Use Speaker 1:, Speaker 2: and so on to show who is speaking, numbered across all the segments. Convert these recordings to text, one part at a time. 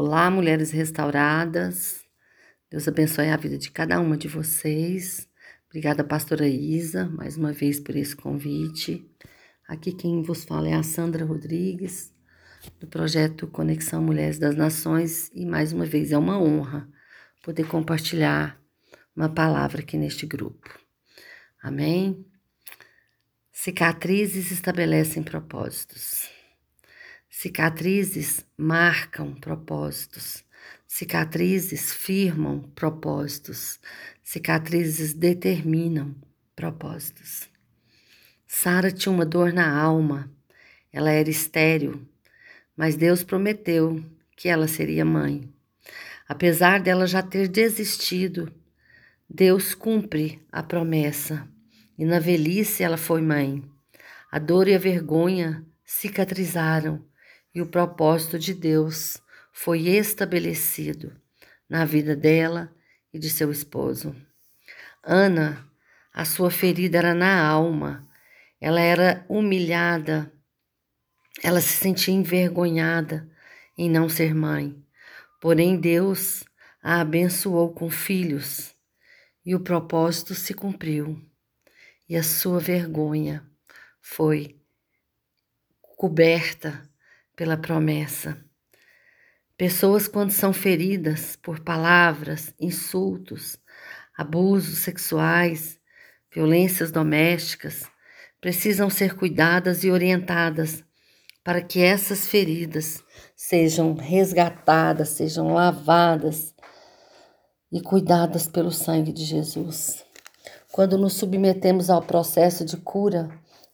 Speaker 1: Olá, mulheres restauradas. Deus abençoe a vida de cada uma de vocês. Obrigada, pastora Isa, mais uma vez por esse convite. Aqui quem vos fala é a Sandra Rodrigues, do projeto Conexão Mulheres das Nações, e mais uma vez é uma honra poder compartilhar uma palavra aqui neste grupo. Amém? Cicatrizes estabelecem propósitos. Cicatrizes marcam propósitos. Cicatrizes firmam propósitos. Cicatrizes determinam propósitos. Sara tinha uma dor na alma. Ela era estéril, mas Deus prometeu que ela seria mãe. Apesar dela já ter desistido, Deus cumpre a promessa. E na velhice ela foi mãe. A dor e a vergonha cicatrizaram e o propósito de Deus foi estabelecido na vida dela e de seu esposo. Ana, a sua ferida era na alma, ela era humilhada, ela se sentia envergonhada em não ser mãe. Porém, Deus a abençoou com filhos e o propósito se cumpriu, e a sua vergonha foi coberta pela promessa. Pessoas, quando são feridas por palavras, insultos, abusos sexuais, violências domésticas, precisam ser cuidadas e orientadas para que essas feridas sejam resgatadas, sejam lavadas e cuidadas pelo sangue de Jesus. Quando nos submetemos ao processo de cura,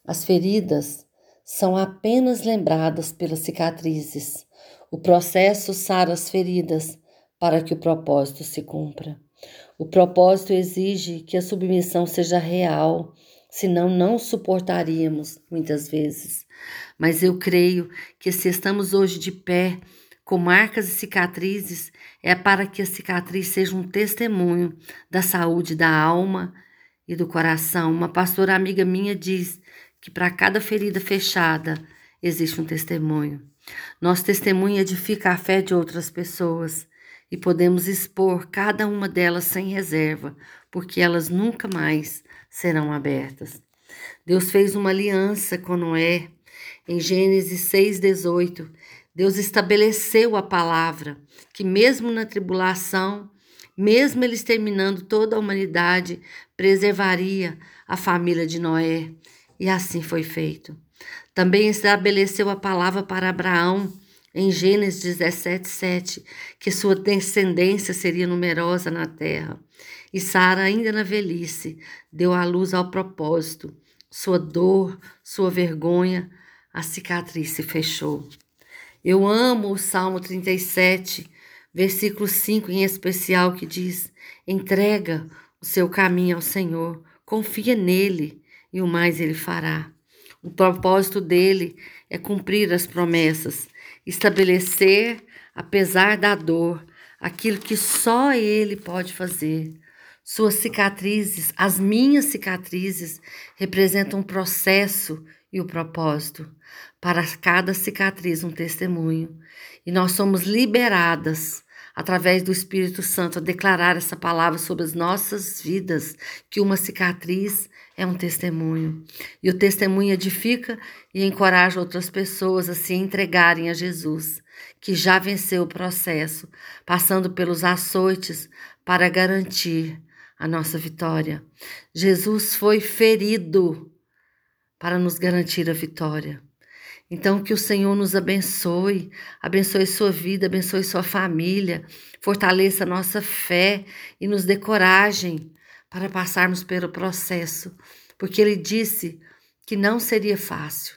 Speaker 1: as feridas são apenas lembradas pelas cicatrizes. O processo sara as feridas para que o propósito se cumpra. O propósito exige que a submissão seja real, senão não suportaríamos muitas vezes. Mas eu creio que se estamos hoje de pé, com marcas e cicatrizes, é para que a cicatriz seja um testemunho da saúde da alma e do coração. Uma pastora amiga minha diz que para cada ferida fechada existe um testemunho. Nosso testemunho edifica a fé de outras pessoas e podemos expor cada uma delas sem reserva, porque elas nunca mais serão abertas. Deus fez uma aliança com Noé. Em Gênesis 6,18, Deus estabeleceu a palavra que, mesmo na tribulação, mesmo ele exterminando toda a humanidade, preservaria a família de Noé e assim foi feito. Também estabeleceu a palavra para Abraão em Gênesis 17, 7, que sua descendência seria numerosa na terra. E Sara, ainda na velhice, deu à luz ao propósito. Sua dor, sua vergonha, a cicatriz se fechou. Eu amo o Salmo 37, versículo 5 em especial, que diz: entrega o seu caminho ao Senhor, confia nele e o mais ele fará. O propósito dele é cumprir as promessas, estabelecer, apesar da dor, aquilo que só ele pode fazer. Suas cicatrizes, as minhas cicatrizes, representam um processo e o propósito. Para cada cicatriz, um testemunho. E nós somos liberadas através do Espírito Santo, a declarar essa palavra sobre as nossas vidas, que uma cicatriz é um testemunho. E o testemunho edifica e encoraja outras pessoas a se entregarem a Jesus, que já venceu o processo, passando pelos açoites para garantir a nossa vitória. Jesus foi ferido para nos garantir a vitória. Então, que o Senhor nos abençoe, abençoe sua vida, abençoe sua família, fortaleça nossa fé e nos dê coragem para passarmos pelo processo, porque Ele disse que não seria fácil,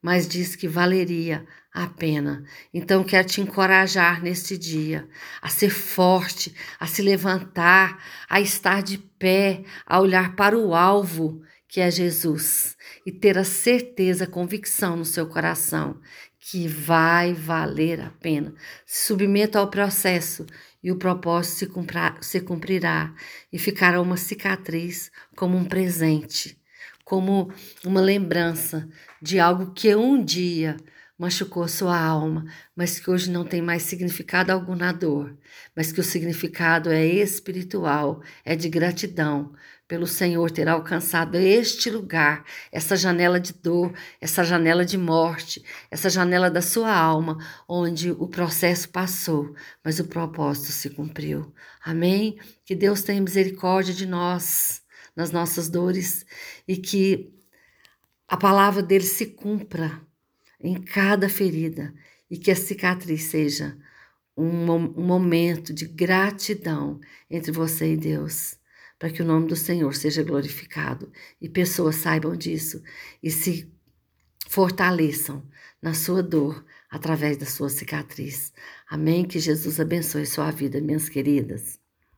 Speaker 1: mas disse que valeria a pena. Então, quero te encorajar neste dia a ser forte, a se levantar, a estar de pé, a olhar para o alvo que é Jesus, e ter a certeza, a convicção no seu coração que vai valer a pena. Se submeta ao processo e o propósito se, cumpra, se cumprirá e ficará uma cicatriz como um presente, como uma lembrança de algo que um dia machucou sua alma, mas que hoje não tem mais significado algum na dor, mas que o significado é espiritual, é de gratidão pelo Senhor ter alcançado este lugar, essa janela de dor, essa janela de morte, essa janela da sua alma, onde o processo passou, mas o propósito se cumpriu. Amém? Que Deus tenha misericórdia de nós, nas nossas dores, e que a palavra dele se cumpra em cada ferida e que a cicatriz seja um, um momento de gratidão entre você e Deus, para que o nome do Senhor seja glorificado e pessoas saibam disso e se fortaleçam na sua dor através da sua cicatriz. Amém? Que Jesus abençoe sua vida, minhas queridas.